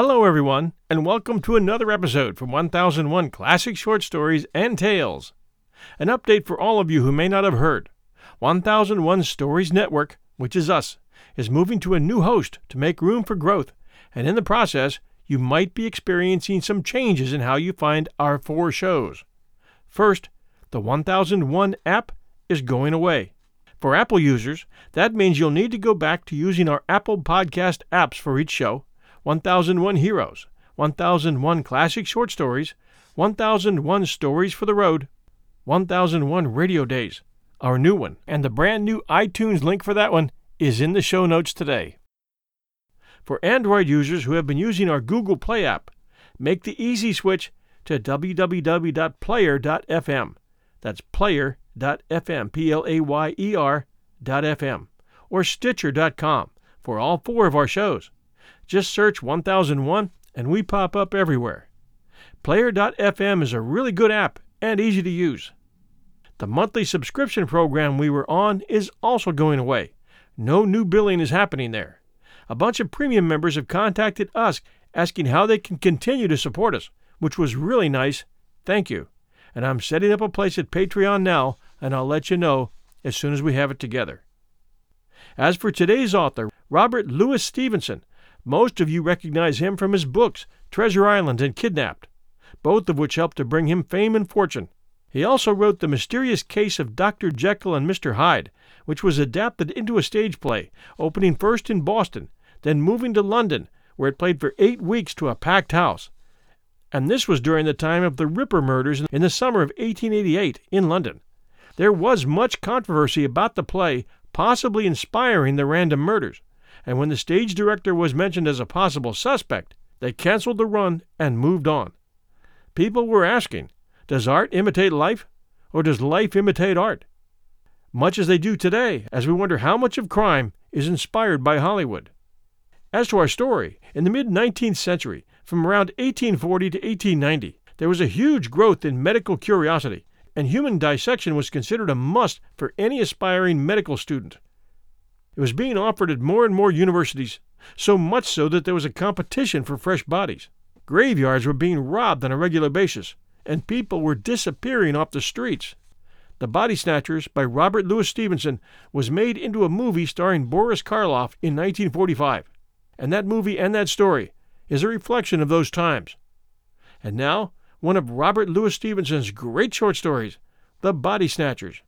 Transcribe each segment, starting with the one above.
Hello, everyone, and welcome to another episode from 1001 Classic Short Stories and Tales. An update for all of you who may not have heard 1001 Stories Network, which is us, is moving to a new host to make room for growth, and in the process, you might be experiencing some changes in how you find our four shows. First, the 1001 app is going away. For Apple users, that means you'll need to go back to using our Apple Podcast apps for each show 1001 Heroes, 1001 Classic Short Stories, 1001 Stories for the Road, 1001 Radio Days, our new one, and the brand new iTunes link for that one is in the show notes today. For Android users who have been using our Google Play app, make the easy switch to www.player.fm. That's player.fm, P L A Y E R.fm, or Stitcher.com for all four of our shows. Just search 1001 and we pop up everywhere. Player.fm is a really good app and easy to use. The monthly subscription program we were on is also going away. No new billing is happening there. A bunch of premium members have contacted us asking how they can continue to support us, which was really nice. Thank you. And I'm setting up a place at Patreon now, and I'll let you know as soon as we have it together. As for today's author, Robert Louis Stevenson, most of you recognize him from his books, Treasure Island and Kidnapped, both of which helped to bring him fame and fortune. He also wrote The Mysterious Case of Dr. Jekyll and Mr. Hyde, which was adapted into a stage play, opening first in Boston, then moving to London, where it played for eight weeks to a packed house. And this was during the time of the Ripper murders in the summer of 1888 in London. There was much controversy about the play, possibly inspiring the random murders and when the stage director was mentioned as a possible suspect, they canceled the run and moved on. People were asking, does art imitate life, or does life imitate art? Much as they do today, as we wonder how much of crime is inspired by Hollywood. As to our story, in the mid 19th century, from around 1840 to 1890, there was a huge growth in medical curiosity, and human dissection was considered a must for any aspiring medical student. It was being offered at more and more universities, so much so that there was a competition for fresh bodies. Graveyards were being robbed on a regular basis, and people were disappearing off the streets. The Body Snatchers by Robert Louis Stevenson was made into a movie starring Boris Karloff in 1945, and that movie and that story is a reflection of those times. And now, one of Robert Louis Stevenson's great short stories, The Body Snatchers.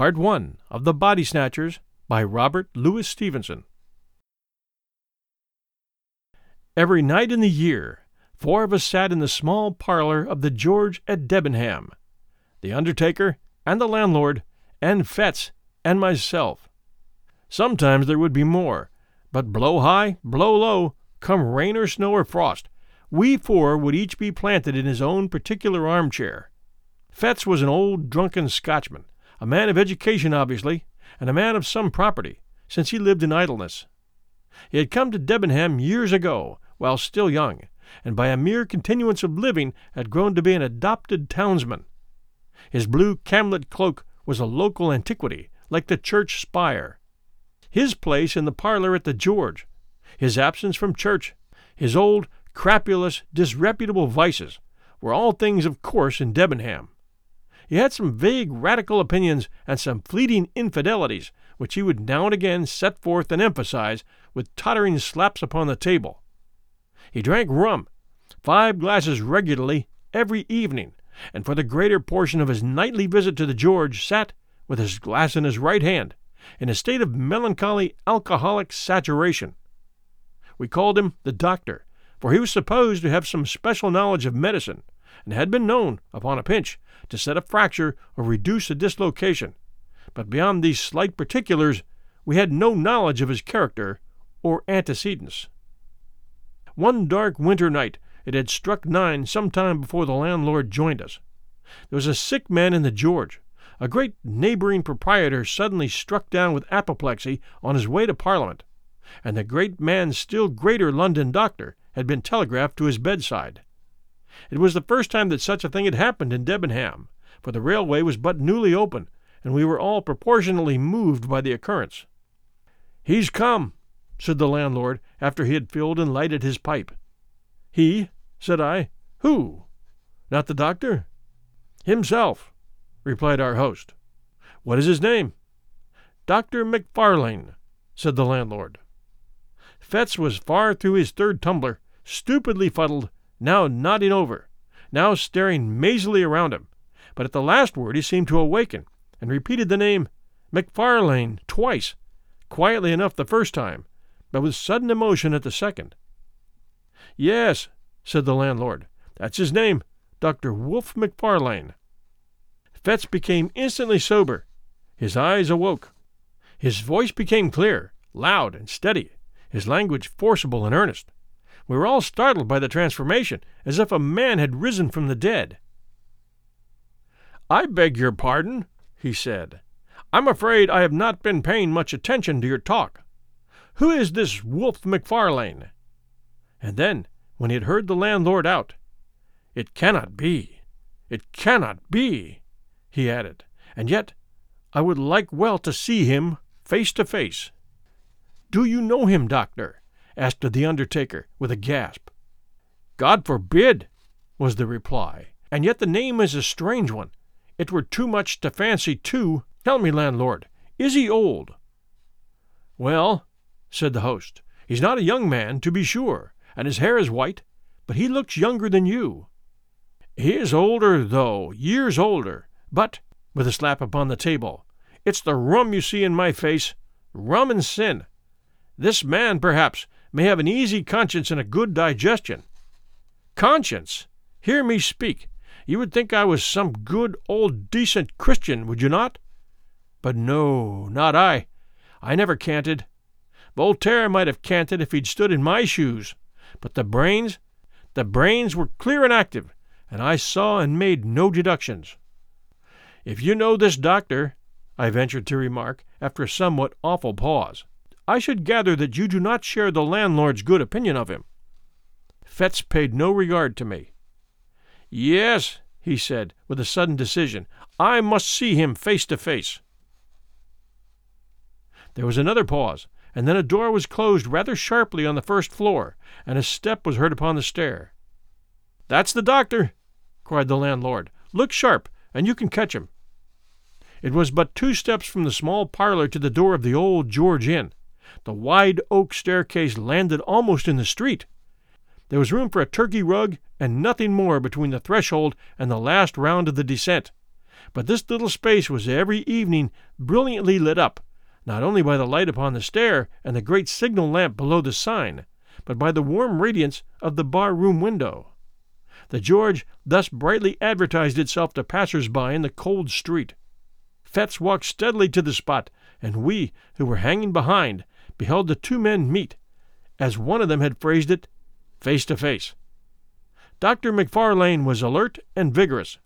Part 1 of The Body Snatchers by Robert Louis Stevenson. Every night in the year, four of us sat in the small parlor of the George at Debenham the undertaker, and the landlord, and Fettes, and myself. Sometimes there would be more, but blow high, blow low, come rain or snow or frost, we four would each be planted in his own particular armchair. Fettes was an old drunken Scotchman a man of education, obviously, and a man of some property, since he lived in idleness. He had come to Debenham years ago, while still young, and by a mere continuance of living had grown to be an adopted townsman. His blue camlet cloak was a local antiquity, like the church spire. His place in the parlor at the George, his absence from church, his old, crapulous, disreputable vices, were all things of course in Debenham. He had some vague radical opinions and some fleeting infidelities, which he would now and again set forth and emphasize with tottering slaps upon the table. He drank rum, five glasses regularly, every evening, and for the greater portion of his nightly visit to the George sat, with his glass in his right hand, in a state of melancholy alcoholic saturation. We called him the doctor, for he was supposed to have some special knowledge of medicine, and had been known, upon a pinch, to set a fracture or reduce a dislocation, but beyond these slight particulars we had no knowledge of his character or antecedents. One dark winter night it had struck nine some time before the landlord joined us. There was a sick man in the George. A great neighboring proprietor suddenly struck down with apoplexy on his way to Parliament, and the great man's still greater London doctor had been telegraphed to his bedside. It was the first time that such a thing had happened in Debenham, for the railway was but newly open, and we were all proportionally moved by the occurrence. He's come, said the landlord, after he had filled and lighted his pipe. He? said I. Who? Not the doctor? Himself, replied our host. What is his name? Dr. McFarlane, said the landlord. Fettes was far through his third tumbler, stupidly fuddled, now nodding over, now staring mazily around him, but at the last word he seemed to awaken, and repeated the name McFarlane twice, quietly enough the first time, but with sudden emotion at the second. Yes, said the landlord, that's his name, Dr. Wolfe McFarlane. Fettes became instantly sober. His eyes awoke. His voice became clear, loud, and steady, his language forcible and earnest. We were all startled by the transformation, as if a man had risen from the dead. I beg your pardon, he said. I'm afraid I have not been paying much attention to your talk. Who is this Wolfe McFarlane? And then, when he had heard the landlord out, It cannot be, it cannot be, he added, and yet I would like well to see him face to face. Do you know him, doctor? Asked the undertaker with a gasp. God forbid, was the reply, and yet the name is a strange one. It were too much to fancy too. Tell me, landlord, is he old? Well, said the host, he's not a young man, to be sure, and his hair is white, but he looks younger than you. He is older, though, years older, but, with a slap upon the table, it's the rum you see in my face, rum and sin. This man, perhaps, may have an easy conscience and a good digestion. Conscience! Hear me speak. You would think I was some good, old, decent Christian, would you not? But no, not I. I never canted. Voltaire might have canted if he'd stood in my shoes, but the brains, the brains were clear and active, and I saw and made no deductions. If you know this doctor, I ventured to remark, after a somewhat awful pause, I should gather that you do not share the landlord's good opinion of him. Fettes paid no regard to me. Yes, he said, with a sudden decision, I must see him face to face. There was another pause, and then a door was closed rather sharply on the first floor, and a step was heard upon the stair. That's the doctor, cried the landlord. Look sharp, and you can catch him. It was but two steps from the small parlor to the door of the old George Inn. The wide oak staircase landed almost in the street. There was room for a Turkey rug and nothing more between the threshold and the last round of the descent. But this little space was every evening brilliantly lit up, not only by the light upon the stair and the great signal lamp below the sign, but by the warm radiance of the bar room window. The George thus brightly advertised itself to passers by in the cold street. Fettes walked steadily to the spot, and we, who were hanging behind, beheld the two men meet, as one of them had phrased it, face to face. Dr. McFarlane was alert and vigorous.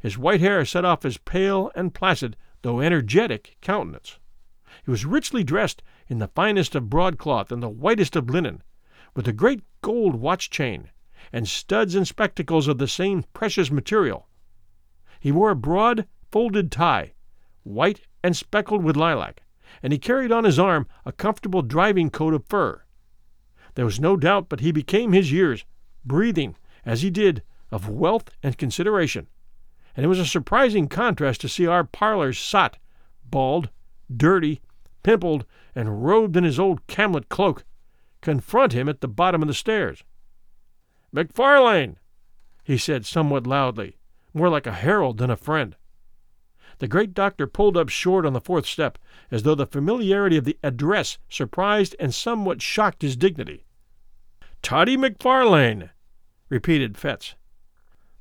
His white hair set off his pale and placid, though energetic, countenance. He was richly dressed in the finest of broadcloth and the whitest of linen, with a great gold watch chain, and studs and spectacles of the same precious material. He wore a broad, folded tie, white and speckled with lilac, and he carried on his arm a comfortable driving coat of fur. There was no doubt but he became his years, breathing, as he did, of wealth and consideration, and it was a surprising contrast to see our parlor's sot, bald, dirty, pimpled, and robed in his old camlet cloak, confront him at the bottom of the stairs. McFarlane, he said somewhat loudly, more like a herald than a friend. The great doctor pulled up short on the fourth step, as though the familiarity of the address surprised and somewhat shocked his dignity. Toddy McFarlane, repeated Fettes.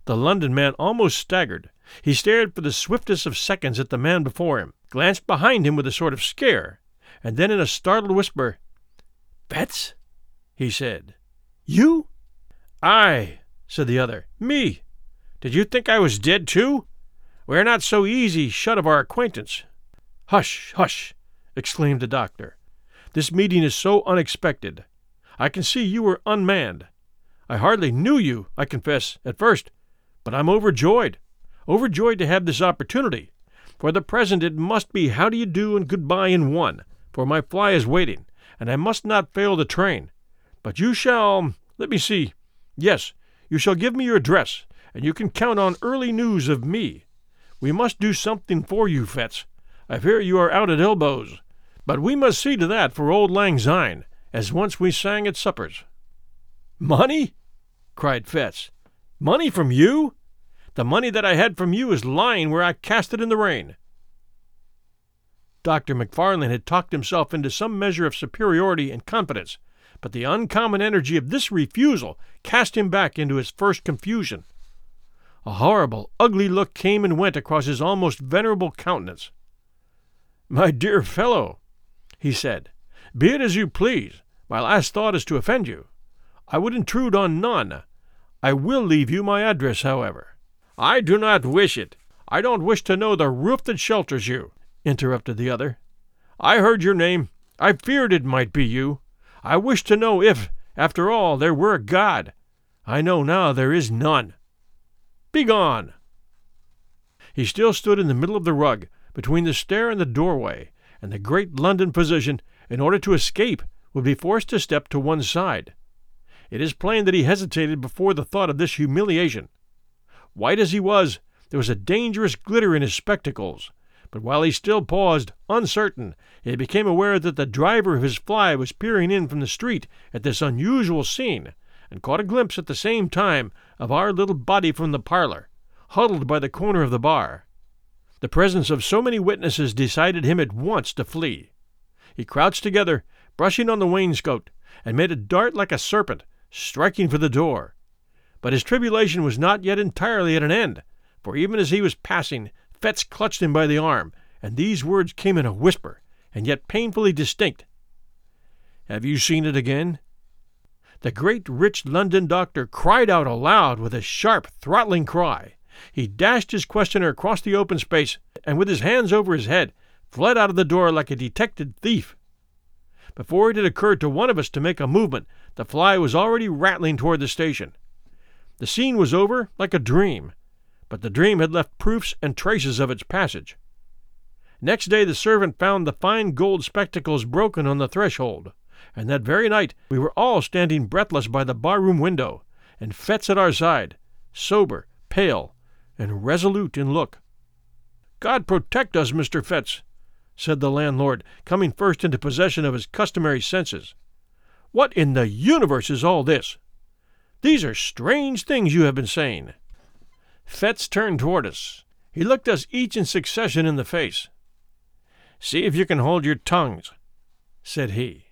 The London man almost staggered. He stared for the swiftest of seconds at the man before him, glanced behind him with a sort of scare, and then in a startled whisper, Fettes? he said. You? I, said the other. Me. Did you think I was dead too? We are not so easy shut of our acquaintance. Hush, hush, exclaimed the doctor. This meeting is so unexpected. I can see you were unmanned. I hardly knew you, I confess, at first, but I'm overjoyed, overjoyed to have this opportunity. For the present it must be how do you do and goodbye in one, for my fly is waiting, and I must not fail the train. But you shall, let me see, yes, you shall give me your address, and you can count on early news of me. We must do something for you, Fettes. I fear you are out at elbows, but we must see to that for old Lang Syne, as once we sang at suppers. Money? cried Fettes. Money from you? The money that I had from you is lying where I cast it in the rain. Dr. McFarlane had talked himself into some measure of superiority and confidence, but the uncommon energy of this refusal cast him back into his first confusion. A horrible, ugly look came and went across his almost venerable countenance. My dear fellow, he said, be it as you please. My last thought is to offend you. I would intrude on none. I will leave you my address, however. I do not wish it. I don't wish to know the roof that shelters you, interrupted the other. I heard your name. I feared it might be you. I wish to know if, after all, there were a God. I know now there is none. Begone! He still stood in the middle of the rug, between the stair and the doorway, and the great London physician, in order to escape, would be forced to step to one side. It is plain that he hesitated before the thought of this humiliation. White as he was, there was a dangerous glitter in his spectacles, but while he still paused, uncertain, he became aware that the driver of his fly was peering in from the street at this unusual scene, and caught a glimpse at the same time of our little body from the parlor, huddled by the corner of the bar. The presence of so many witnesses decided him at once to flee. He crouched together, brushing on the wainscot, and made a dart like a serpent, striking for the door. But his tribulation was not yet entirely at an end, for even as he was passing, Fettes clutched him by the arm, and these words came in a whisper, and yet painfully distinct. Have you seen it again? The great rich London doctor cried out aloud with a sharp, throttling cry. He dashed his questioner across the open space, and with his hands over his head, fled out of the door like a detected thief. Before it had occurred to one of us to make a movement, the fly was already rattling toward the station. The scene was over like a dream, but the dream had left proofs and traces of its passage. Next day the servant found the fine gold spectacles broken on the threshold, and that very night we were all standing breathless by the barroom window, and Fettes at our side, sober, pale, and resolute in look. God protect us, Mr. Fettes, said the landlord, coming first into possession of his customary senses. What in the universe is all this? These are strange things you have been saying. Fettes turned toward us. He looked us each in succession in the face. See if you can hold your tongues, said he.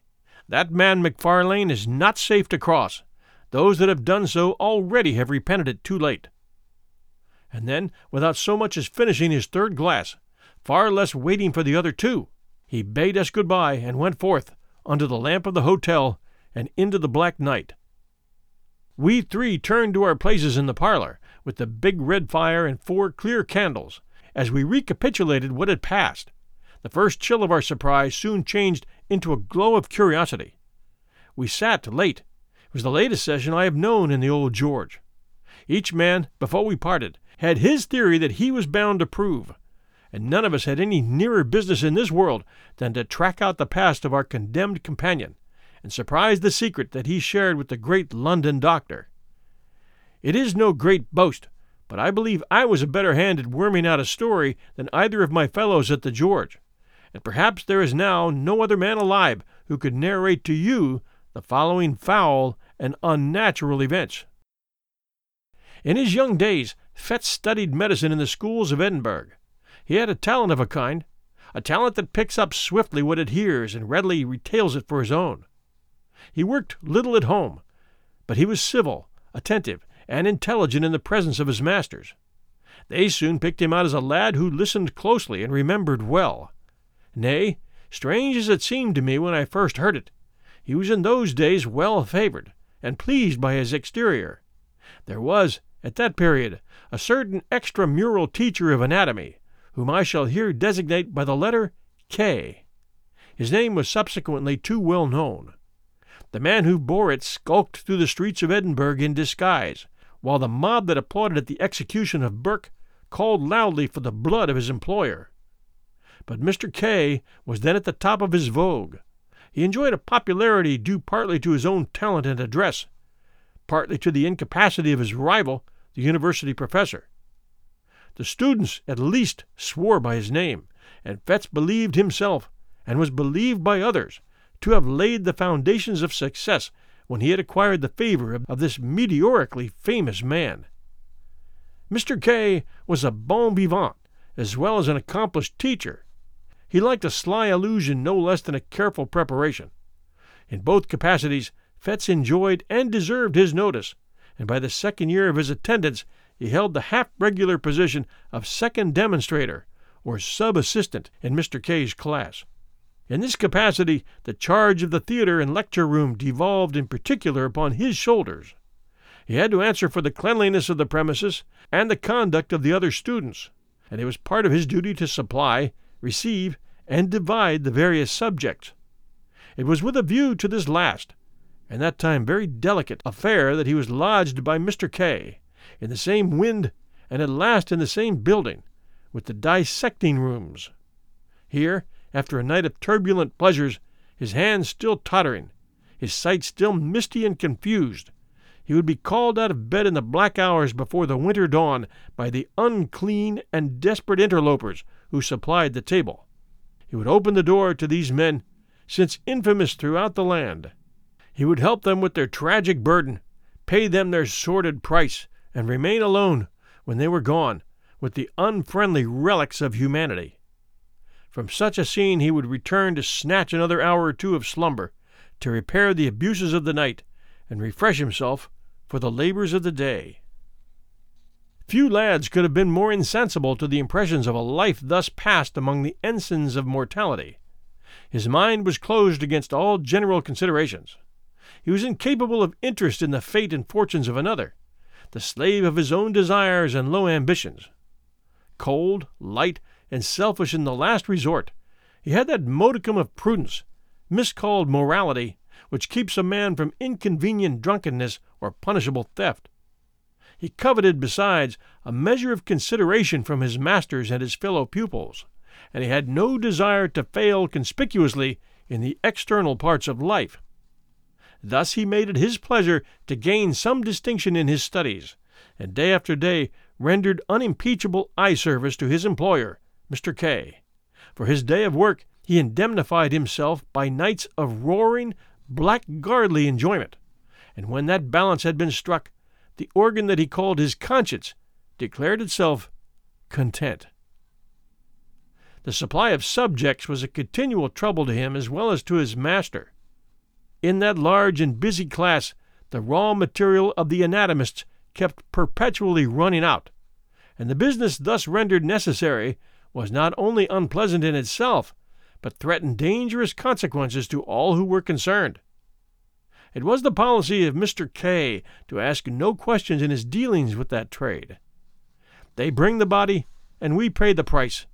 That man McFarlane is not safe to cross. Those that have done so already have repented it too late. And then, without so much as finishing his third glass, far less waiting for the other two. He bade us good bye and went forth, under the lamp of the hotel, and into the black night. We three turned to our places in the parlor, with the big red fire and four clear candles, as we recapitulated what had passed. The first chill of our surprise soon changed into a glow of curiosity. We sat late. It was the latest session I have known in the old George. Each man, before we parted, had his theory that he was bound to prove, and none of us had any nearer business in this world than to track out the past of our condemned companion and surprise the secret that he shared with the great London doctor. It is no great boast, but I believe I was a better hand at worming out a story than either of my fellows at the George, and perhaps there is now no other man alive who could narrate to you the following foul and unnatural events. In his young days, Fettes studied medicine in the schools of Edinburgh. He had a talent of a kind, a talent that picks up swiftly what it hears and readily retails it for his own. He worked little at home, but he was civil, attentive, and intelligent in the presence of his masters. They soon picked him out as a lad who listened closely and remembered well. Nay, strange as it seemed to me when I first heard it, he was in those days well favored, and pleased by his exterior. There was, at that period, a certain extramural teacher of anatomy whom I shall here designate by the letter K. His name was subsequently too well known. The man who bore it skulked through the streets of Edinburgh in disguise, while the mob that applauded at the execution of Burke called loudly for the blood of his employer. But Mr. K was then at the top of his vogue, He enjoyed a popularity due partly to his own talent and address, partly to the incapacity of his rival, the university professor. The students at least swore by his name, and Fettes believed himself, and was believed by others, to have laid the foundations of success when he had acquired the favor of this meteorically famous man. Mr. K was a bon vivant as well as an accomplished teacher. He liked a sly allusion no less than a careful preparation. In both capacities, Fettes enjoyed and deserved his notice, and by the second year of his attendance he held the half regular position of second demonstrator, or sub assistant, in Mr. K's class. In this capacity, the charge of the theater and lecture room devolved in particular upon his shoulders. He had to answer for the cleanliness of the premises and the conduct of the other students, and it was part of his duty to supply, receive, and divide the various subjects. It was with a view to this last, and that time very delicate, affair that he was lodged by Mr. K. in the same wind and at last in the same building, with the dissecting rooms. Here after a night of turbulent pleasures, his hands still tottering, his sight still misty and confused, he would be called out of bed in the black hours before the winter dawn by the unclean and desperate interlopers who supplied the table. He would open the door to these men, since infamous throughout the land. He would help them with their tragic burden, pay them their sordid price, and remain alone, when they were gone, with the unfriendly relics of humanity. From such a scene he would return to snatch another hour or two of slumber, to repair the abuses of the night, and refresh himself for the labors of the day. Few lads could have been more insensible to the impressions of a life thus passed among the ensigns of mortality. His mind was closed against all general considerations. He was incapable of interest in the fate and fortunes of another, the slave of his own desires and low ambitions. Cold, light, and selfish in the last resort. He had that modicum of prudence, miscalled morality, which keeps a man from inconvenient drunkenness or punishable theft. He coveted, besides, a measure of consideration from his masters and his fellow pupils, and he had no desire to fail conspicuously in the external parts of life. Thus he made it his pleasure to gain some distinction in his studies, and day after day rendered unimpeachable eye service to his employer Mr. K. For his day of work he indemnified himself by nights of roaring, blackguardly enjoyment, and when that balance had been struck, the organ that he called his conscience declared itself content. The supply of subjects was a continual trouble to him as well as to his master. In that large and busy class, the raw material of the anatomists kept perpetually running out, and the business thus rendered necessary was not only unpleasant in itself, but threatened dangerous consequences to all who were concerned. It was the policy of Mr. K to ask no questions in his dealings with that trade. They bring the body, and we pay the price,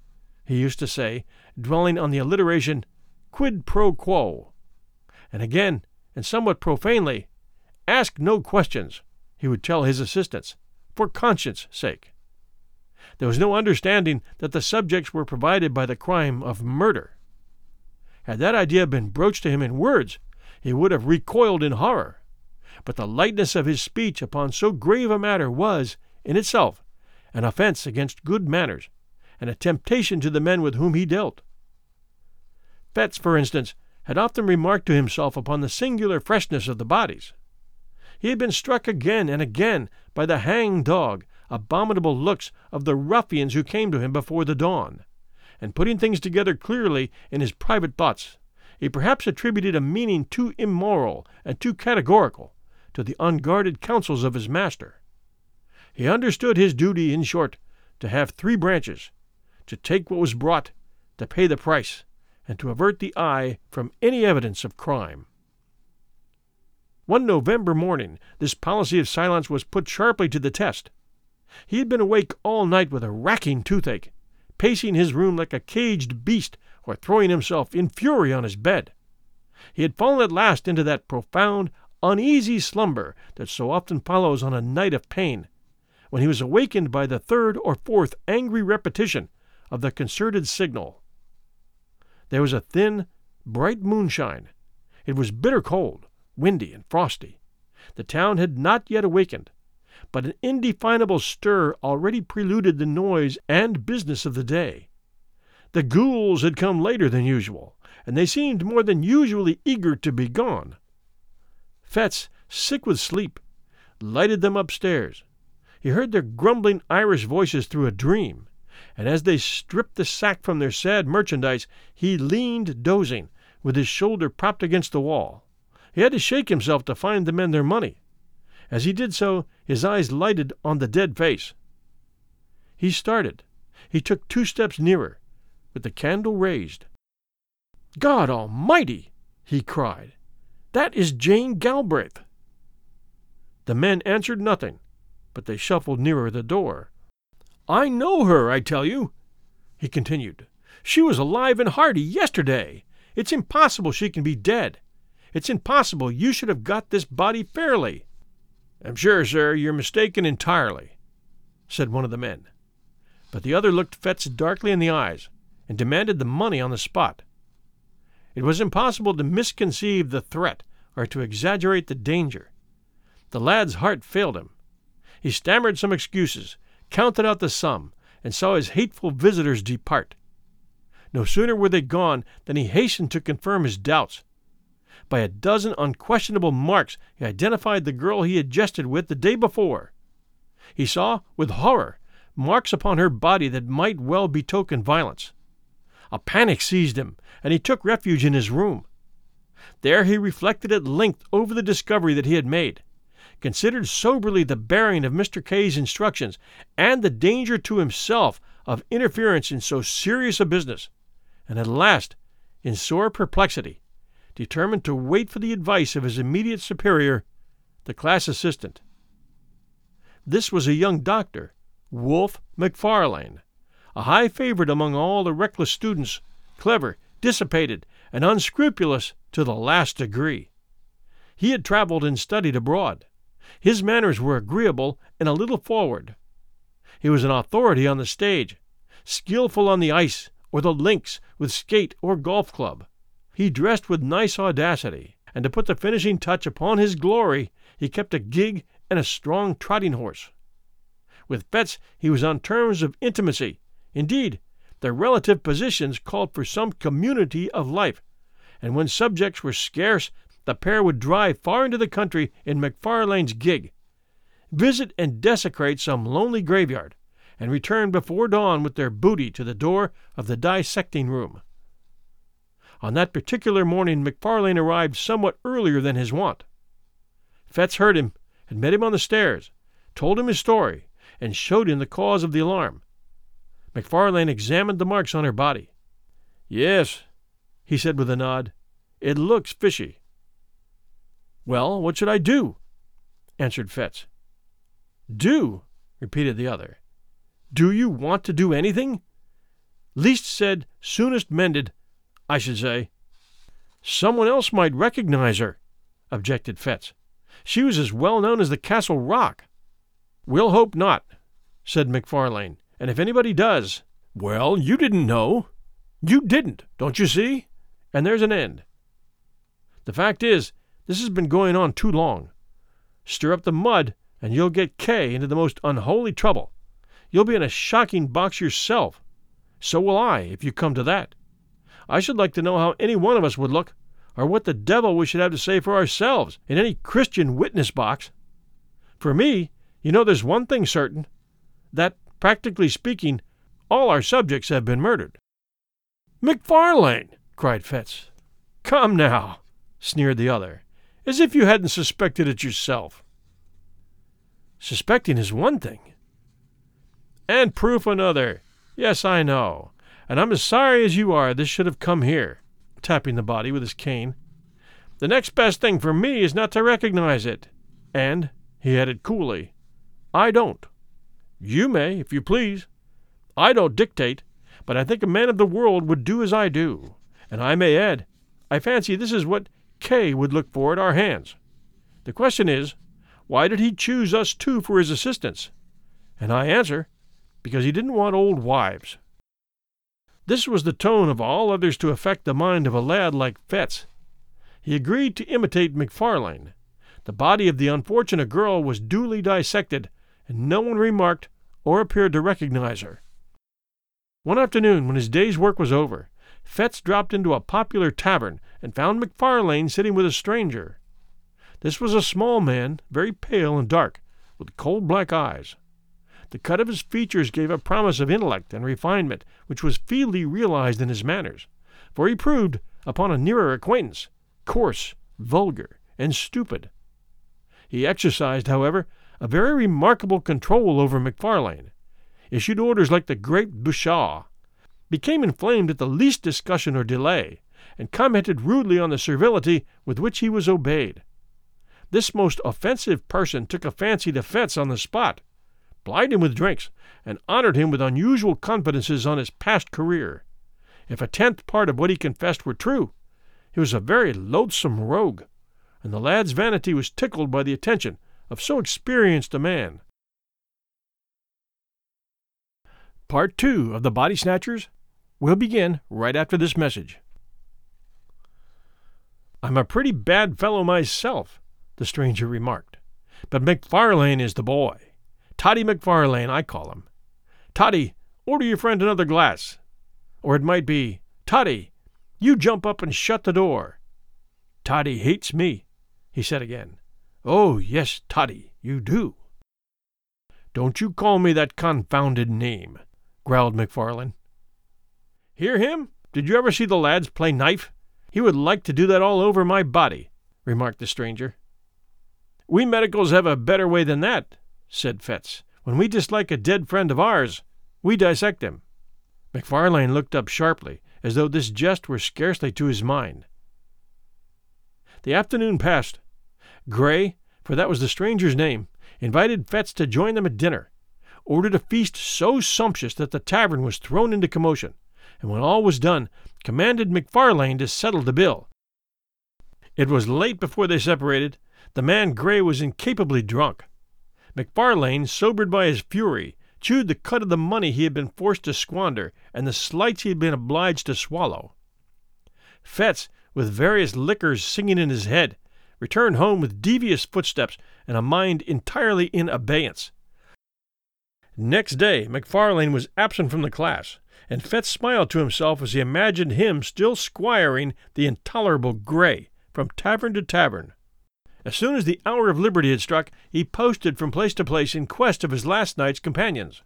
he used to say, dwelling on the alliteration quid pro quo. And again, and somewhat profanely, ask no questions, he would tell his assistants, for conscience' sake. There was no understanding that the subjects were provided by the crime of murder. Had that idea been broached to him in words, he would have recoiled in horror. But the lightness of his speech upon so grave a matter was, in itself, an offense against good manners, and a temptation to the men with whom he dealt. Fettes, for instance, had often remarked to himself upon the singular freshness of the bodies. He had been struck again and again by the hang dog abominable looks of the ruffians who came to him before the dawn, and putting things together clearly in his private thoughts, he perhaps attributed a meaning too immoral and too categorical to the unguarded counsels of his master. He understood his duty, in short, to have three branches to take what was brought, to pay the price, and to avert the eye from any evidence of crime. One November morning, this policy of silence was put sharply to the test. He had been awake all night with a racking toothache, pacing his room like a caged beast or throwing himself in fury on his bed. He had fallen at last into that profound, uneasy slumber that so often follows on a night of pain, when he was awakened by the third or fourth angry repetition of the concerted signal. There was a thin, bright moonshine, It was bitter cold, windy, and frosty. The town had not yet awakened, but an indefinable stir already preluded the noise and business of the day. The ghouls had come later than usual, and they seemed more than usually eager to be gone. Fettes, sick with sleep, lighted them upstairs. He heard their grumbling Irish voices through a dream, and as they stripped the sack from their sad merchandise, he leaned dozing, with his shoulder propped against the wall. He had to shake himself to find the men their money. As he did so, his eyes lighted on the dead face. He started. He took two steps nearer, with the candle raised. God Almighty! he cried. That is Jane Galbraith. The men answered nothing, but they shuffled nearer the door. I know her, I tell you, he continued. She was alive and hearty yesterday. It's impossible she can be dead. It's impossible you should have got this body fairly. I'm sure, sir, you're mistaken entirely, said one of the men. But the other looked Fettes darkly in the eyes and demanded the money on the spot. It was impossible to misconceive the threat or to exaggerate the danger. The lad's heart failed him. He stammered some excuses, counted out the sum, and saw his hateful visitors depart. No sooner were they gone than he hastened to confirm his doubts. By a dozen unquestionable marks he identified the girl he had jested with the day before. He saw, with horror, marks upon her body that might well betoken violence. A panic seized him, and he took refuge in his room. There he reflected at length over the discovery that he had made, considered soberly the bearing of Mr. K's instructions, and the danger to himself of interference in so serious a business, and at last, in sore perplexity, determined to wait for the advice of his immediate superior, the class assistant. This was a young doctor, Wolfe McFarlane, a high favorite among all the reckless students, clever, dissipated, and unscrupulous to the last degree. He had traveled and studied abroad. His manners were agreeable and a little forward. He was an authority on the stage, skilful on the ice or the links with skate or golf club. He dressed with nice audacity, and to put the finishing touch upon his glory, he kept a gig and a strong trotting horse. With Fettes he was on terms of intimacy Indeed, their relative positions called for some community of life, and when subjects were scarce, the pair would drive far into the country in McFarlane's gig, visit and desecrate some lonely graveyard, and return before dawn with their booty to the door of the dissecting room. On that particular morning McFarlane arrived somewhat earlier than his wont. Fettes heard him, had met him on the stairs, told him his story, and showed him the cause of the alarm. McFarlane examined the marks on her body. Yes, he said with a nod. It looks fishy. Well, what should I do? answered Fettes. Do? repeated the other. Do you want to do anything? Least said, soonest mended, I should say. Someone else might recognize her, objected Fettes. She was as well known as the Castle Rock. We'll hope not, said McFarlane. And if anybody does, well, you didn't know. You didn't, don't you see? And there's an end. The fact is, this has been going on too long. Stir up the mud, and you'll get K into the most unholy trouble. You'll be in a shocking box yourself. So will I, if you come to that. I should like to know how any one of us would look, or what the devil we should have to say for ourselves in any Christian witness box. For me, you know there's one thing certain that Practically speaking, all our subjects have been murdered. McFarlane! cried Fettes. Come now, sneered the other, as if you hadn't suspected it yourself. Suspecting is one thing. And proof another. Yes, I know. And I'm as sorry as you are this should have come here, tapping the body with his cane. The next best thing for me is not to recognize it. And, he added coolly, I don't. You may, if you please. I don't dictate, but I think a man of the world would do as I do. And I may add, I fancy this is what K would look for at our hands. The question is, why did he choose us two for his assistants? And I answer, because he didn't want old wives. This was the tone of all others to affect the mind of a lad like Fettes. he agreed to imitate MacFarlane. The body of the unfortunate girl was duly dissected, and no one remarked or appeared to recognize her. One afternoon, when his day's work was over, Fettes dropped into a popular tavern and found MacFarlane sitting with a stranger. This was a small man, very pale and dark, with cold black eyes. The cut of his features gave a promise of intellect and refinement which was feebly realized in his manners, for he proved, upon a nearer acquaintance, coarse, vulgar, and stupid. He exercised, however, a very remarkable control over MacFarlane, issued orders like the great Bashaw, became inflamed at the least discussion or delay, and commented rudely on the servility with which he was obeyed. This most offensive person took a fancy to Fettes on the spot, plied him with drinks, and honored him with unusual confidences on his past career. If a tenth part of what he confessed were true, he was a very loathsome rogue, and the lad's vanity was tickled by the attention of so experienced a man. Part two of the Body Snatchers We'll begin right after this message. I'm a pretty bad fellow myself, the stranger remarked, but MacFarlane is the boy. Toddy MacFarlane, I call him. Toddy, order your friend another glass. Or it might be, Toddy, you jump up and shut the door. Toddy hates me, he said again. Oh, yes, Toddy, you do. Don't you call me that confounded name, growled MacFarlane. Hear him? Did you ever see the lads play knife? He would like to do that all over my body, remarked the stranger. We medicals have a better way than that, said Fettes. When we dislike a dead friend of ours, we dissect him. MacFarlane looked up sharply, as though this jest were scarcely to his mind. The afternoon passed. Gray, for that was the stranger's name, invited Fettes to join them at dinner, ordered a feast so sumptuous that the tavern was thrown into commotion and when all was done, commanded MacFarlane to settle the bill. It was late before they separated. The man Gray was incapably drunk. MacFarlane, sobered by his fury, chewed the cut of the money he had been forced to squander and the slights he had been obliged to swallow. Fettes, with various liquors singing in his head, returned home with devious footsteps and a mind entirely in abeyance. Next day, MacFarlane was absent from the class and Fettes smiled to himself as he imagined him still squiring the intolerable Gray from tavern to tavern. As soon as the hour of liberty had struck, he posted from place to place in quest of his last night's companions.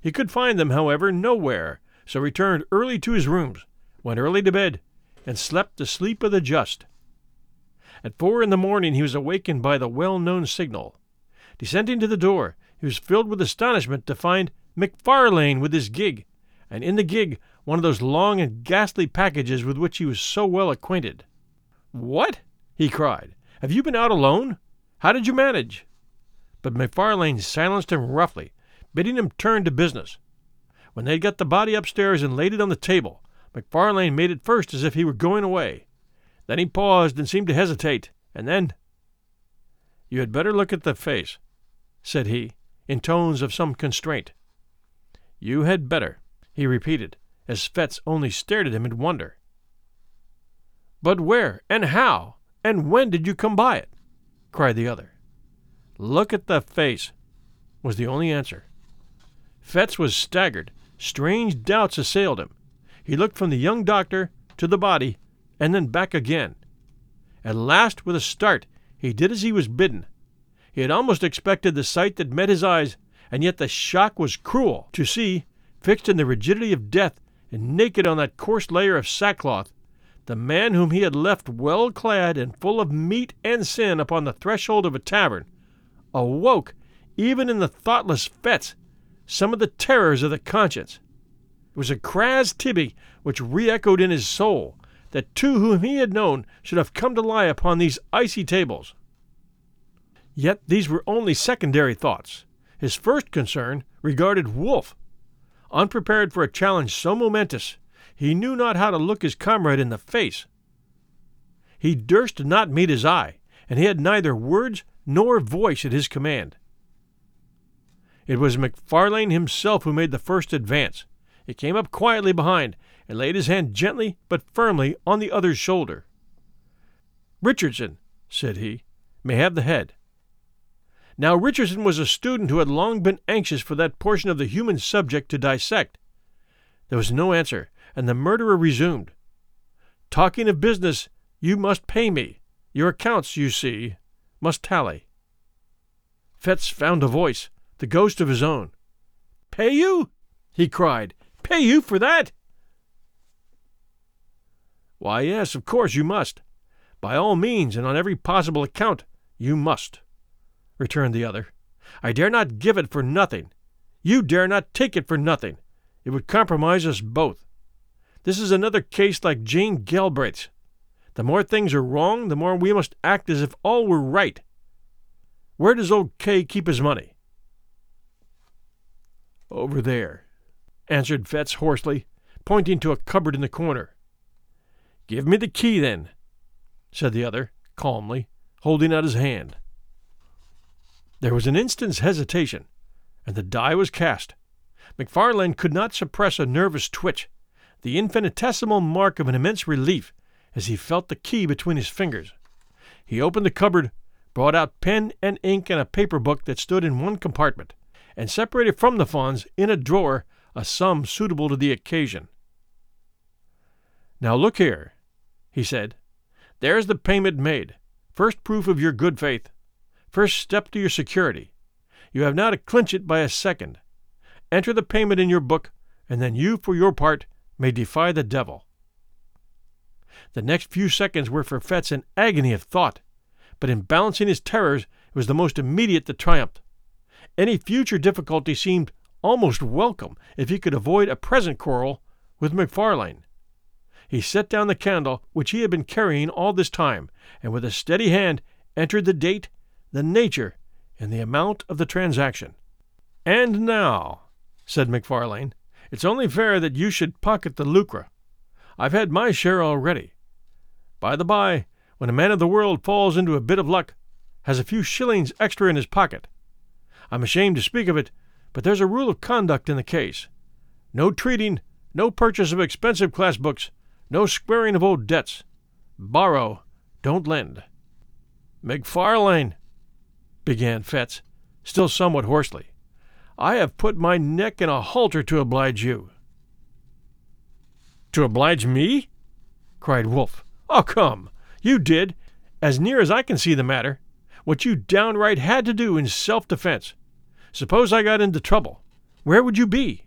He could find them, however, nowhere, so returned early to his rooms, went early to bed, and slept the sleep of the just. At four in the morning he was awakened by the well known signal. Descending to the door, he was filled with astonishment to find MacFarlane with his gig, and in the gig one of those long and ghastly packages with which he was so well acquainted. What? he cried. Have you been out alone? How did you manage? But MacFarlane silenced him roughly, bidding him turn to business. When they had got the body upstairs and laid it on the table, MacFarlane made it first as if he were going away. Then he paused and seemed to hesitate, and then, You had better look at the face, said he, in tones of some constraint. You had better he repeated, as Fettes only stared at him in wonder. But where, and how, and when did you come by it? cried the other. Look at the face, was the only answer. Fettes was staggered. Strange doubts assailed him. He looked from the young doctor to the body, and then back again. At last, with a start, he did as he was bidden. He had almost expected the sight that met his eyes, and yet the shock was cruel to see fixed in the rigidity of death and naked on that coarse layer of sackcloth, the man whom he had left well clad and full of meat and sin upon the threshold of a tavern, awoke, even in the thoughtless Fettes, some of the terrors of the conscience. It was a cras tibi which re echoed in his soul that two whom he had known should have come to lie upon these icy tables. Yet these were only secondary thoughts. His first concern regarded Wolfe, Unprepared for a challenge so momentous, he knew not how to look his comrade in the face. He durst not meet his eye, and he had neither words nor voice at his command. It was MacFarlane himself who made the first advance. He came up quietly behind and laid his hand gently but firmly on the other's shoulder. Richardson, said he, may have the head. Now, Richardson was a student who had long been anxious for that portion of the human subject to dissect. There was no answer, and the murderer resumed. Talking of business, you must pay me. Your accounts, you see, must tally. Fettes found a voice, the ghost of his own. Pay you? he cried. Pay you for that? Why, yes, of course you must. By all means, and on every possible account, you must, returned the other. I dare not give it for nothing. You dare not take it for nothing. It would compromise us both. This is another case like Jane Galbraith's. The more things are wrong, the more we must act as if all were right. Where does old K keep his money? Over there, answered Fettes hoarsely, pointing to a cupboard in the corner. Give me the key, then, said the other, calmly, holding out his hand. There was an instant's hesitation, and the die was cast. MacFarlane could not suppress a nervous twitch, the infinitesimal mark of an immense relief as he felt the key between his fingers. He opened the cupboard, brought out pen and ink and a paper book that stood in one compartment, and separated from the funds in a drawer a sum suitable to the occasion. Now look here, he said. There's the payment made. First proof of your good faith. First step to your security. You have now to clinch it by a second. Enter the payment in your book, and then you, for your part, may defy the devil. The next few seconds were for Fettes an agony of thought, but in balancing his terrors, it was the most immediate that triumphed. Any future difficulty seemed almost welcome if he could avoid a present quarrel with MacFarlane. He set down the candle which he had been carrying all this time, and with a steady hand entered the date, the nature, and the amount of the transaction. And now, said MacFarlane, it's only fair that you should pocket the lucre. I've had my share already. By the by, when a man of the world falls into a bit of luck, has a few shillings extra in his pocket, I'm ashamed to speak of it, but there's a rule of conduct in the case. No treating, no purchase of expensive class books, no squaring of old debts. Borrow, don't lend. MacFarlane, began Fettes, still somewhat hoarsely. I have put my neck in a halter to oblige you. To oblige me? cried Wolfe. Oh, come! You did, as near as I can see the matter, what you downright had to do in self defense. Suppose I got into trouble. Where would you be?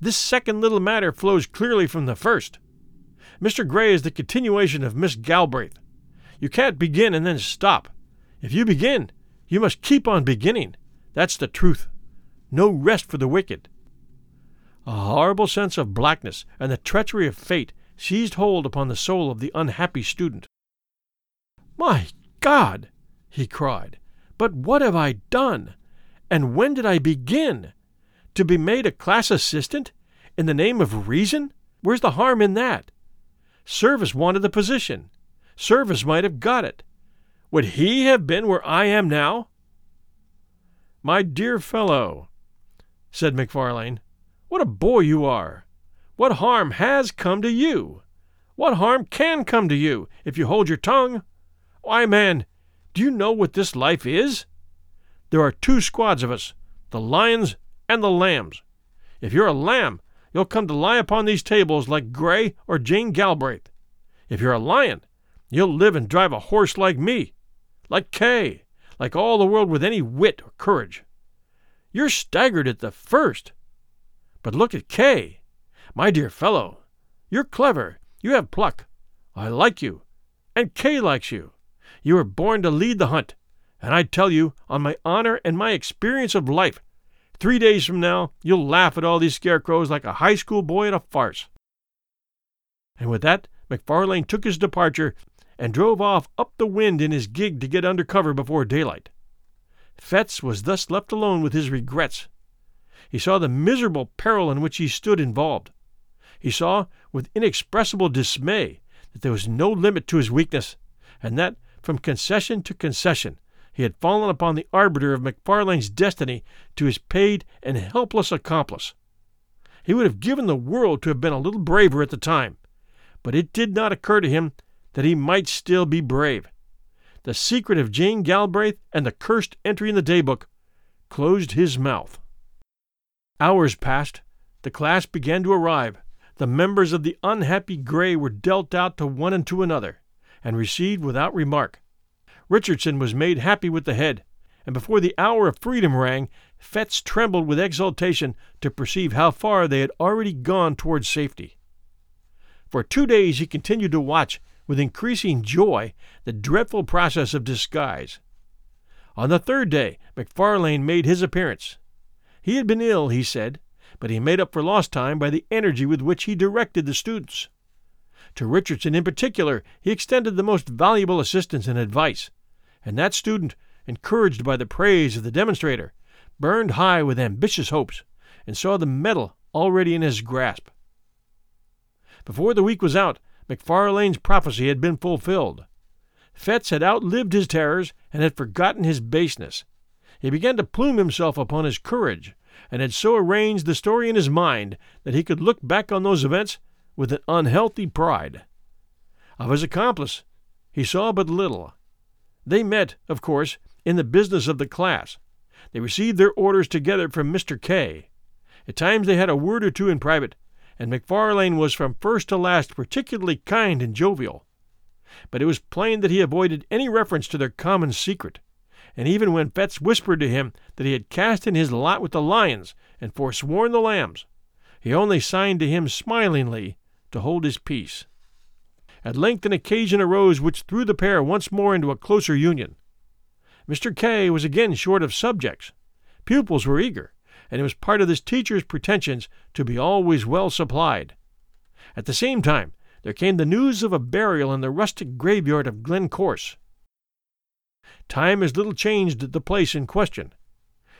This second little matter flows clearly from the first. Mr. Grey is the continuation of Miss Galbraith. You can't begin and then stop. If you begin, you must keep on beginning. That's the truth no rest for the wicked. A horrible sense of blackness and the treachery of fate seized hold upon the soul of the unhappy student. My God! he cried. But what have I done? And when did I begin? To be made a class assistant? In the name of reason? Where's the harm in that? Service wanted the position. Service might have got it. Would he have been where I am now? My dear fellow, said MacFarlane. What a boy you are! What harm has come to you? What harm can come to you if you hold your tongue? Why, man, do you know what this life is? There are two squads of us the lions and the lambs. If you're a lamb, you'll come to lie upon these tables like Grey or Jane Galbraith. If you're a lion, you'll live and drive a horse like me, like Kay, like all the world with any wit or courage. You're staggered at the first. But look at Kay. My dear fellow, you're clever. You have pluck. I like you. And Kay likes you. You were born to lead the hunt. And I tell you, on my honor and my experience of life, three days from now you'll laugh at all these scarecrows like a high school boy at a farce. And with that, MacFarlane took his departure and drove off up the wind in his gig to get under cover before daylight. Fettes was thus left alone with his regrets. He saw the miserable peril in which he stood involved. He saw, with inexpressible dismay, that there was no limit to his weakness, and that, from concession to concession, he had fallen upon the arbiter of MacFarlane's destiny to his paid and helpless accomplice. He would have given the world to have been a little braver at the time, but it did not occur to him that he might still be brave. the secret of Jane Galbraith and the cursed entry in the daybook, closed his mouth. Hours passed. The class began to arrive. The members of the unhappy Grey were dealt out to one and to another, and received without remark. Richardson was made happy with the head, and before the hour of freedom rang, Fettes trembled with exultation to perceive how far they had already gone towards safety. For two days he continued to watch with increasing joy the dreadful process of disguise. On the third day, MacFarlane made his appearance. He had been ill, he said, but he made up for lost time by the energy with which he directed the students. To Richardson in particular, he extended the most valuable assistance and advice, and that student, encouraged by the praise of the demonstrator, burned high with ambitious hopes, and saw the medal already in his grasp. Before the week was out, MacFarlane's prophecy had been fulfilled. Fettes had outlived his terrors and had forgotten his baseness. He began to plume himself upon his courage, and had so arranged the story in his mind that he could look back on those events with an unhealthy pride. Of his accomplice, he saw but little. They met, of course, in the business of the class. They received their orders together from Mr. K. At times they had a word or two in private, and MacFarlane was from first to last particularly kind and jovial. But it was plain that he avoided any reference to their common secret, and even when Fettes whispered to him that he had cast in his lot with the lions and forsworn the lambs, he only signed to him smilingly to hold his peace. At length an occasion arose which threw the pair once more into a closer union. Mr. K was again short of subjects. Pupils were eager, and it was part of this teacher's pretensions to be always well supplied. At the same time, there came the news of a burial in the rustic graveyard of Glencorse. Time has little changed the place in question.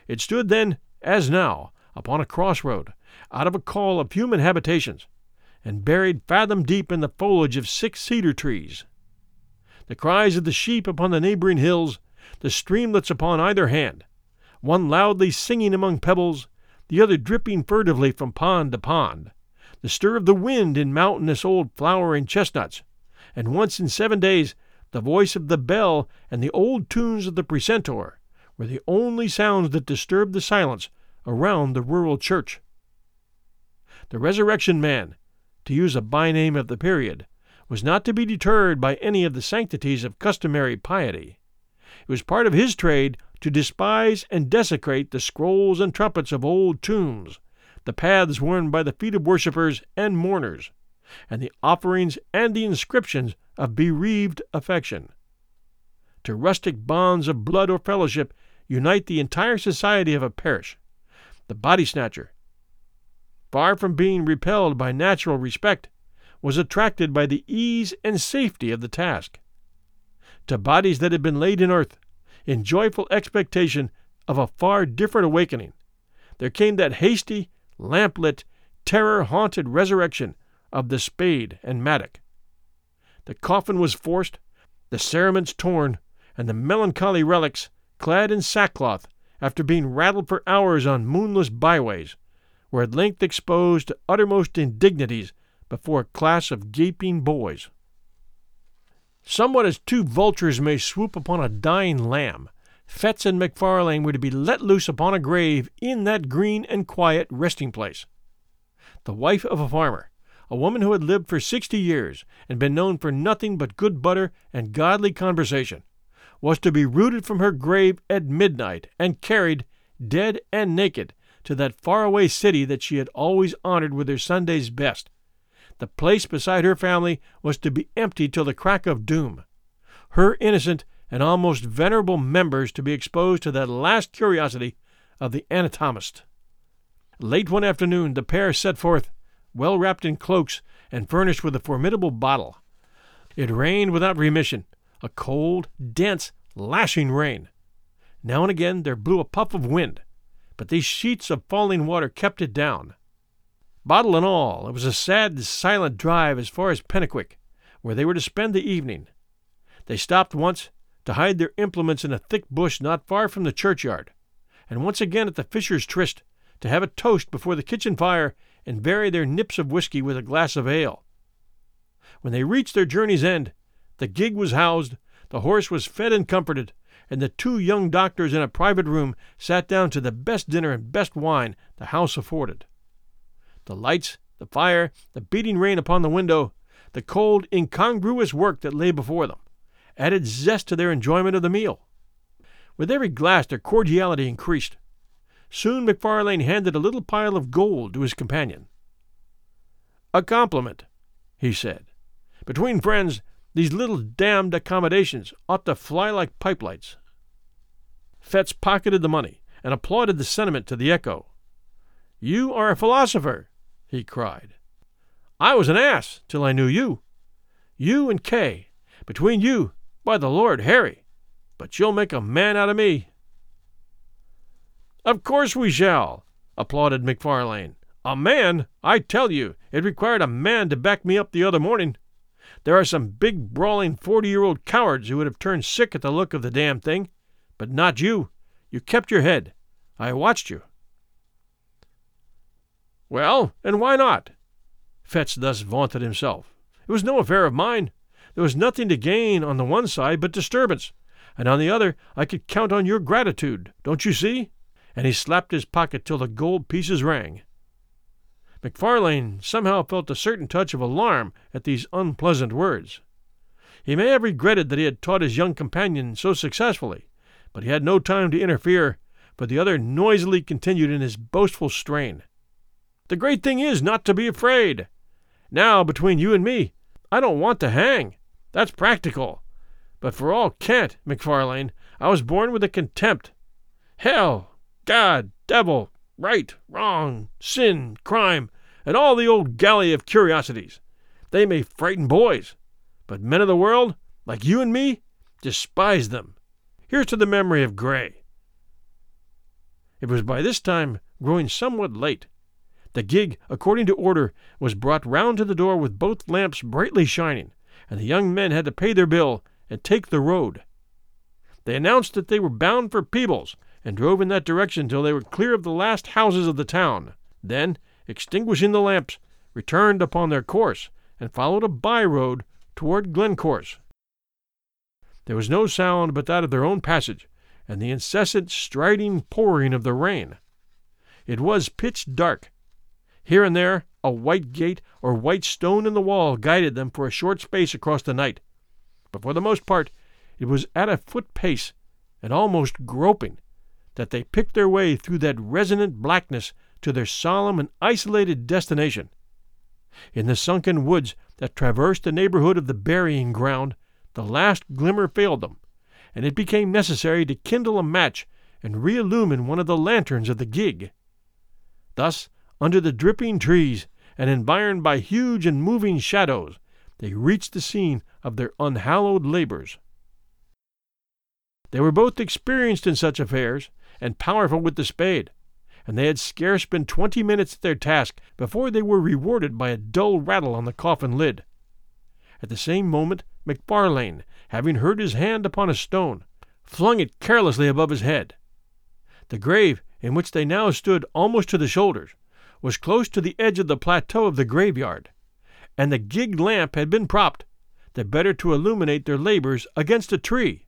It stood then, as now, upon a crossroad, out of a call of human habitations, and buried fathom deep in the foliage of six cedar trees. The cries of the sheep upon the neighboring hills, the streamlets upon either hand, one loudly singing among pebbles, the other dripping furtively from pond to pond, the stir of the wind in mountainous old flowering chestnuts, and once in seven days the voice of the bell and the old tunes of the precentor were the only sounds that disturbed the silence around the rural church. The resurrection man, to use a byname of the period, was not to be deterred by any of the sanctities of customary piety. It was part of his trade to despise and desecrate the scrolls and trumpets of old tombs, the paths worn by the feet of worshippers and mourners, and the offerings and the inscriptions of bereaved affection. To rustic bonds of blood or fellowship unite the entire society of a parish. The body snatcher, far from being repelled by natural respect, was attracted by the ease and safety of the task. To bodies that had been laid in earth, in joyful expectation of a far different awakening, there came that hasty, lamplit, terror haunted resurrection of the spade and mattock. The coffin was forced, the cerements torn, and the melancholy relics, clad in sackcloth, after being rattled for hours on moonless byways, were at length exposed to uttermost indignities before a class of gaping boys. Somewhat as two vultures may swoop upon a dying lamb, Fettes and MacFarlane were to be let loose upon a grave in that green and quiet resting place. The wife of a farmer, a woman who had lived for sixty years and been known for nothing but good butter and godly conversation, was to be rooted from her grave at midnight and carried, dead and naked, to that far-away city that she had always honored with her Sunday's best, the place beside her family was to be empty till the crack of doom. Her innocent and almost venerable members to be exposed to that last curiosity of the anatomist. Late one afternoon, the pair set forth, well wrapped in cloaks and furnished with a formidable bottle. It rained without remission, a cold, dense, lashing rain. Now and again there blew a puff of wind, but these sheets of falling water kept it down. Bottle and all, it was a sad, silent drive as far as Penicuik, where they were to spend the evening. They stopped once to hide their implements in a thick bush not far from the churchyard, and once again at the Fisher's Tryst to have a toast before the kitchen fire and vary their nips of whiskey with a glass of ale. When they reached their journey's end, the gig was housed, The horse was fed and comforted, and the two young doctors in a private room sat down to the best dinner and best wine the house afforded. The lights, the fire, the beating rain upon the window, the cold, incongruous work that lay before them, added zest to their enjoyment of the meal. With every glass their cordiality increased. Soon Macfarlane handed a little pile of gold to his companion. A compliment, he said. Between friends, these little damned accommodations ought to fly like pipelights. Fettes pocketed the money and applauded the sentiment to the echo. You are a philosopher, he cried. I was an ass till I knew you. You and Kay. Between you, by the Lord Harry, but you'll make a man out of me. Of course we shall, applauded Macfarlane. A man? I tell you, it required a man to back me up the other morning. There are some big, brawling, forty year old cowards who would have turned sick at the look of the damn thing. But not you. You kept your head. I watched you. Well, and why not? Fettes thus vaunted himself. It was no affair of mine. There was nothing to gain on the one side but disturbance, and on the other I could count on your gratitude, don't you see? And he slapped his pocket till the gold pieces rang. Macfarlane somehow felt a certain touch of alarm at these unpleasant words. He may have regretted that he had taught his young companion so successfully, but he had no time to interfere, for the other noisily continued in his boastful strain. The great thing is not to be afraid. Now, between you and me, I don't want to hang. That's practical. But for all cant, Macfarlane, I was born with a contempt. Hell, God, devil, right, wrong, sin, crime, and all the old galley of curiosities. They may frighten boys, but men of the world, like you and me, despise them. Here's to the memory of Grey. It was by this time growing somewhat late. The gig, according to order, was brought round to the door with both lamps brightly shining, and the young men had to pay their bill and take the road. They announced that they were bound for Peebles, and drove in that direction till they were clear of the last houses of the town. Then, extinguishing the lamps, returned upon their course, and followed a by road toward Glencorse. There was no sound but that of their own passage, and the incessant striding pouring of the rain. It was pitch dark. Here and there a white gate or white stone in the wall guided them for a short space across the night, but for the most part it was at a foot pace, and almost groping, that they picked their way through that resonant blackness to their solemn and isolated destination. In the sunken woods that traversed the neighborhood of the burying ground, the last glimmer failed them, and it became necessary to kindle a match and reillumine one of the lanterns of the gig. Thus, under the dripping trees, and environed by huge and moving shadows, they reached the scene of their unhallowed labors. They were both experienced in such affairs, and powerful with the spade, and they had scarce been twenty minutes at their task before they were rewarded by a dull rattle on the coffin lid. At the same moment, Macfarlane, having heard his hand upon a stone, flung it carelessly above his head. The grave, in which they now stood almost to the shoulders, was close to the edge of the plateau of the graveyard, and the gig lamp had been propped, the better to illuminate their labors, against a tree,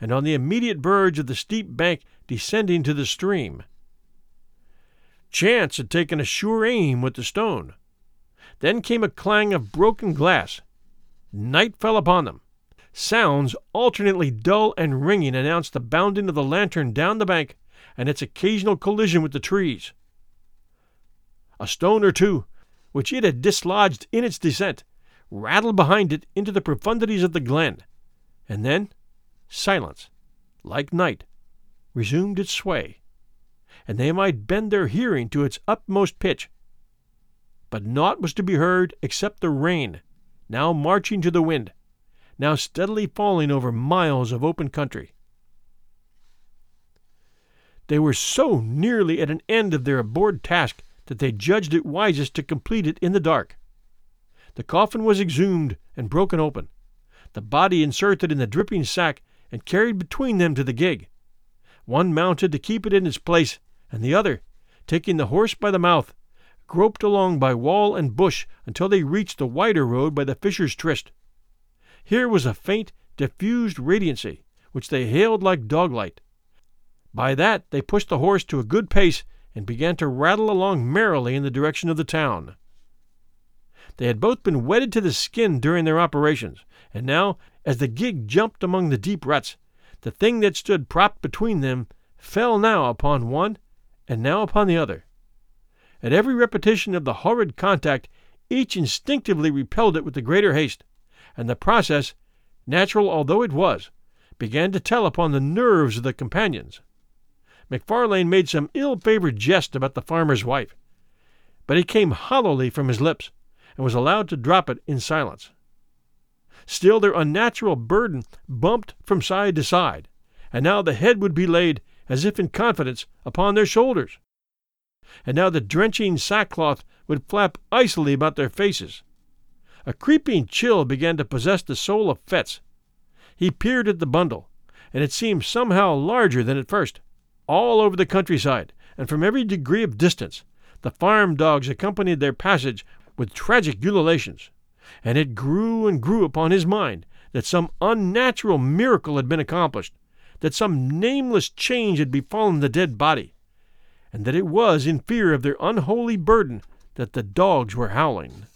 and on the immediate verge of the steep bank descending to the stream. Chance had taken a sure aim with the stone. Then came a clang of broken glass. Night fell upon them. Sounds alternately dull and ringing announced the bounding of the lantern down the bank and its occasional collision with the trees. A stone or two, which it had dislodged in its descent, rattled behind it into the profundities of the glen, and then silence, like night, resumed its sway, and they might bend their hearing to its utmost pitch. But naught was to be heard except the rain, now marching to the wind, now steadily falling over miles of open country. They were so nearly at an end of their abhorred task that they judged it wisest to complete it in the dark. The coffin was exhumed and broken open, the body inserted in the dripping sack and carried between them to the gig. One mounted to keep it in its place, and the other, taking the horse by the mouth, groped along by wall and bush until they reached the wider road by the Fisher's Tryst. Here was a faint, diffused radiancy, which they hailed like doglight. By that they pushed the horse to a good pace and began to rattle along merrily in the direction of the town. They had both been wetted to the skin during their operations, and now, as the gig jumped among the deep ruts, the thing that stood propped between them fell now upon one and now upon the other. At every repetition of the horrid contact, each instinctively repelled it with the greater haste, and the process, natural although it was, began to tell upon the nerves of the companions. MacFarlane made some ill favored jest about the farmer's wife, but it came hollowly from his lips, and was allowed to drop it in silence. Still, their unnatural burden bumped from side to side, and now the head would be laid, as if in confidence, upon their shoulders. And now the drenching sackcloth would flap icily about their faces. A creeping chill began to possess the soul of Fettes. He peered at the bundle, and it seemed somehow larger than at first all over the countryside, and from every degree of distance, the farm dogs accompanied their passage with tragic ululations, and it grew and grew upon his mind that some unnatural miracle had been accomplished, that some nameless change had befallen the dead body, and that it was in fear of their unholy burden that the dogs were howling.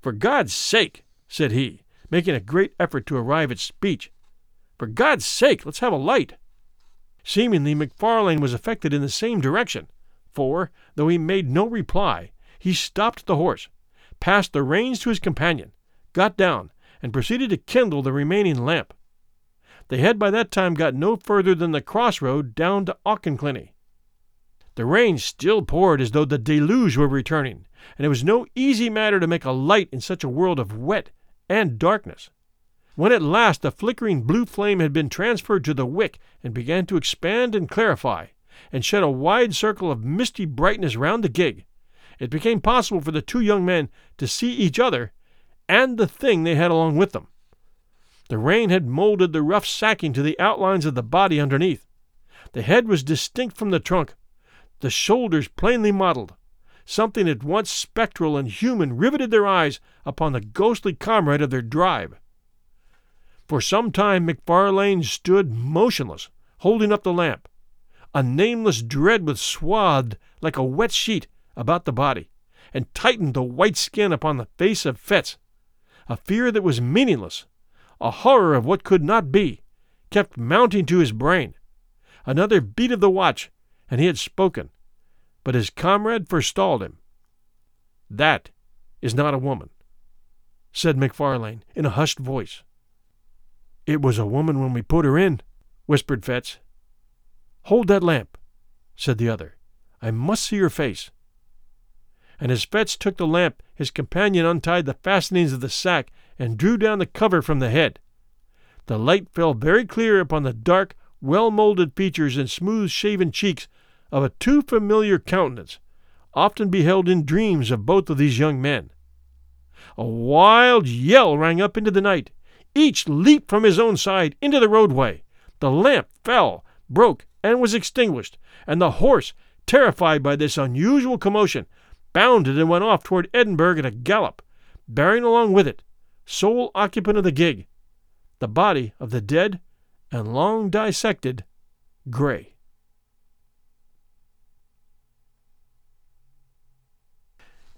For God's sake, said he, making a great effort to arrive at speech, for God's sake, let's have a light. Seemingly, MacFarlane was affected in the same direction, for, though he made no reply, he stopped the horse, passed the reins to his companion, got down, and proceeded to kindle the remaining lamp. They had by that time got no further than the crossroad down to Auchenclinny. The rain still poured as though the deluge were returning, and it was no easy matter to make a light in such a world of wet and darkness. When at last the flickering blue flame had been transferred to the wick and began to expand and clarify, and shed a wide circle of misty brightness round the gig, it became possible for the two young men to see each other and the thing they had along with them. The rain had molded the rough sacking to the outlines of the body underneath. The head was distinct from the trunk, the shoulders plainly modeled. Something at once spectral and human riveted their eyes upon the ghostly comrade of their drive. For some time MacFarlane stood motionless, holding up the lamp. A nameless dread was swathed like a wet sheet about the body, and tightened the white skin upon the face of Fettes. A fear that was meaningless, a horror of what could not be, kept mounting to his brain. Another beat of the watch, and he had spoken, but his comrade forestalled him. That is not a woman, said MacFarlane in a hushed voice. It was a woman when we put her in, whispered Fettes. Hold that lamp, said the other. I must see your face. And as Fettes took the lamp, his companion untied the fastenings of the sack and drew down the cover from the head. The light fell very clear upon the dark, well molded features and smooth shaven cheeks of a too familiar countenance, often beheld in dreams of both of these young men. A wild yell rang up into the night, each leaped from his own side into the roadway. The lamp fell, broke, and was extinguished, and the horse, terrified by this unusual commotion, bounded and went off toward Edinburgh at a gallop, bearing along with it, sole occupant of the gig, the body of the dead and long dissected Grey.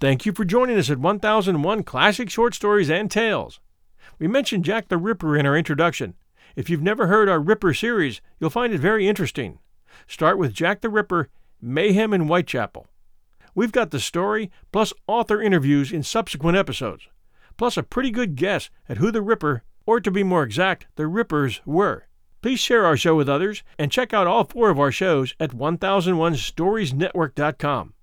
Thank you for joining us at 1001 Classic Short Stories and Tales. We mentioned Jack the Ripper in our introduction. If you've never heard our Ripper series, you'll find it very interesting. Start with Jack the Ripper, Mayhem in Whitechapel. We've got the story plus author interviews in subsequent episodes, plus a pretty good guess at who the Ripper, or to be more exact, the Rippers, were. Please share our show with others and check out all four of our shows at 1001storiesnetwork.com.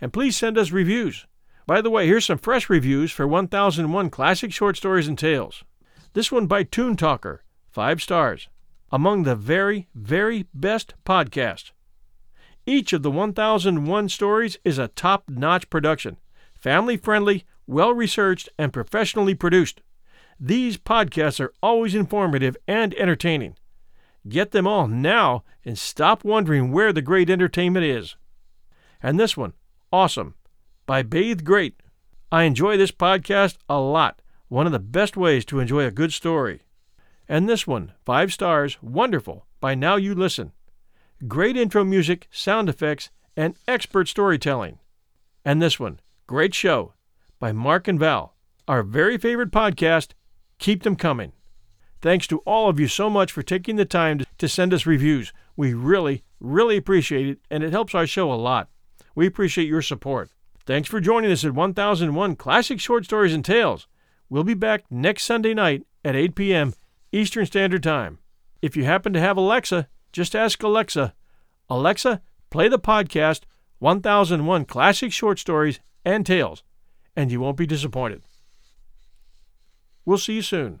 And please send us reviews. By the way, here's some fresh reviews for 1001 Classic Short Stories and Tales. This one by Toon Talker, five stars. Among the very, very best podcasts. Each of the 1001 stories is a top notch production, family friendly, well researched, and professionally produced. These podcasts are always informative and entertaining. Get them all now and stop wondering where the great entertainment is. And this one, awesome by Bathe Great. I enjoy this podcast a lot. One of the best ways to enjoy a good story. And this one, five stars, wonderful, by Now You Listen. Great intro music, sound effects, and expert storytelling. And this one, great show, by Mark and Val. Our very favorite podcast, Keep Them Coming. Thanks to all of you so much for taking the time to send us reviews. We really, really appreciate it, and it helps our show a lot. We appreciate your support. Thanks for joining us at 1001 Classic Short Stories and Tales. We'll be back next Sunday night at 8 p.m. Eastern Standard Time. If you happen to have Alexa, just ask Alexa, Alexa, play the podcast 1001 Classic Short Stories and Tales, and you won't be disappointed. We'll see you soon.